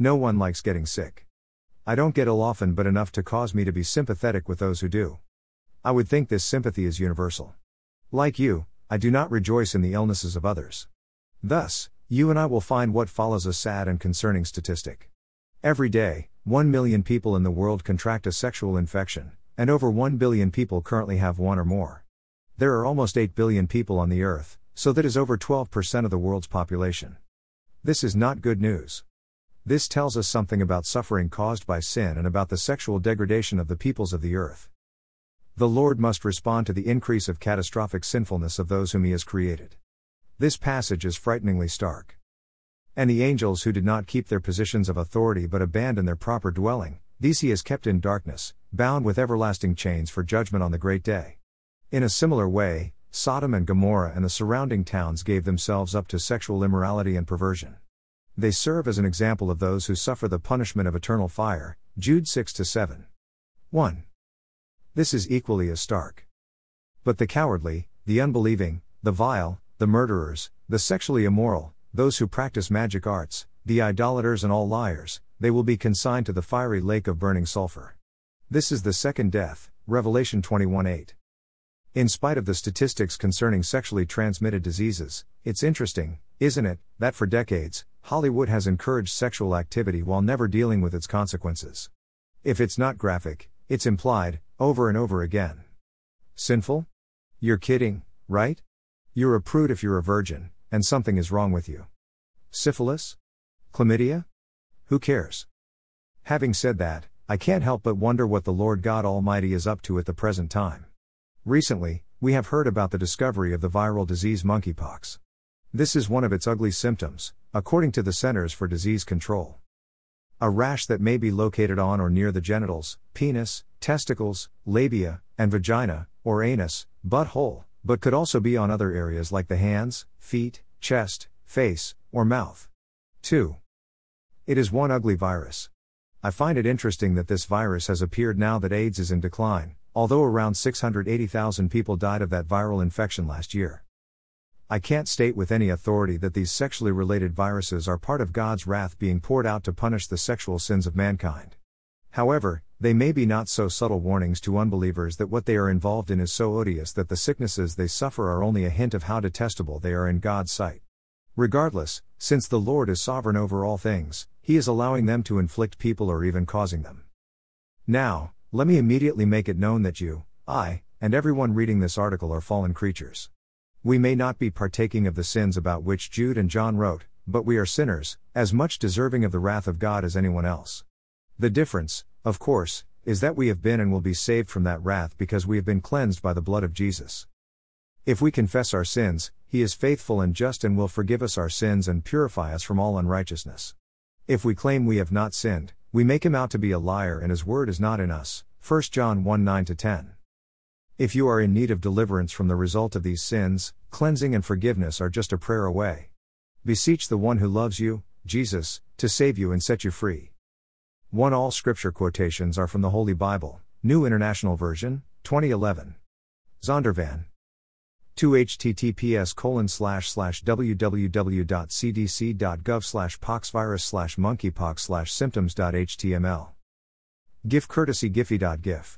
No one likes getting sick. I don't get ill often, but enough to cause me to be sympathetic with those who do. I would think this sympathy is universal. Like you, I do not rejoice in the illnesses of others. Thus, you and I will find what follows a sad and concerning statistic. Every day, 1 million people in the world contract a sexual infection, and over 1 billion people currently have one or more. There are almost 8 billion people on the earth, so that is over 12% of the world's population. This is not good news. This tells us something about suffering caused by sin and about the sexual degradation of the peoples of the earth. The Lord must respond to the increase of catastrophic sinfulness of those whom He has created. This passage is frighteningly stark. And the angels who did not keep their positions of authority but abandoned their proper dwelling, these he has kept in darkness, bound with everlasting chains for judgment on the great day. In a similar way, Sodom and Gomorrah and the surrounding towns gave themselves up to sexual immorality and perversion. They serve as an example of those who suffer the punishment of eternal fire. Jude 6 7. 1. This is equally as stark. But the cowardly, the unbelieving, the vile, the murderers, the sexually immoral, those who practice magic arts, the idolaters, and all liars, they will be consigned to the fiery lake of burning sulfur. This is the second death, Revelation 21 8. In spite of the statistics concerning sexually transmitted diseases, it's interesting, isn't it, that for decades, Hollywood has encouraged sexual activity while never dealing with its consequences. If it's not graphic, it's implied, over and over again. Sinful? You're kidding, right? You're a prude if you're a virgin, and something is wrong with you. Syphilis? Chlamydia? Who cares? Having said that, I can't help but wonder what the Lord God Almighty is up to at the present time. Recently, we have heard about the discovery of the viral disease monkeypox. This is one of its ugly symptoms, according to the Centers for Disease Control. A rash that may be located on or near the genitals, penis, testicles, labia, and vagina, or anus, butthole, but could also be on other areas like the hands, feet, chest, face, or mouth. 2. It is one ugly virus. I find it interesting that this virus has appeared now that AIDS is in decline, although around 680,000 people died of that viral infection last year. I can't state with any authority that these sexually related viruses are part of God's wrath being poured out to punish the sexual sins of mankind. However, they may be not so subtle warnings to unbelievers that what they are involved in is so odious that the sicknesses they suffer are only a hint of how detestable they are in God's sight. Regardless, since the Lord is sovereign over all things, He is allowing them to inflict people or even causing them. Now, let me immediately make it known that you, I, and everyone reading this article are fallen creatures. We may not be partaking of the sins about which Jude and John wrote, but we are sinners, as much deserving of the wrath of God as anyone else. The difference, of course, is that we have been and will be saved from that wrath because we have been cleansed by the blood of Jesus. If we confess our sins, He is faithful and just and will forgive us our sins and purify us from all unrighteousness. If we claim we have not sinned, we make Him out to be a liar and His word is not in us. 1 John 1 9 10. If you are in need of deliverance from the result of these sins, cleansing and forgiveness are just a prayer away. Beseech the one who loves you, Jesus, to save you and set you free. 1 All scripture quotations are from the Holy Bible, New International Version, 2011. Zondervan. 2 https colon slash slash www.cdc.gov slash poxvirus slash monkeypox slash symptoms.html. GIF courtesy giphy.gif.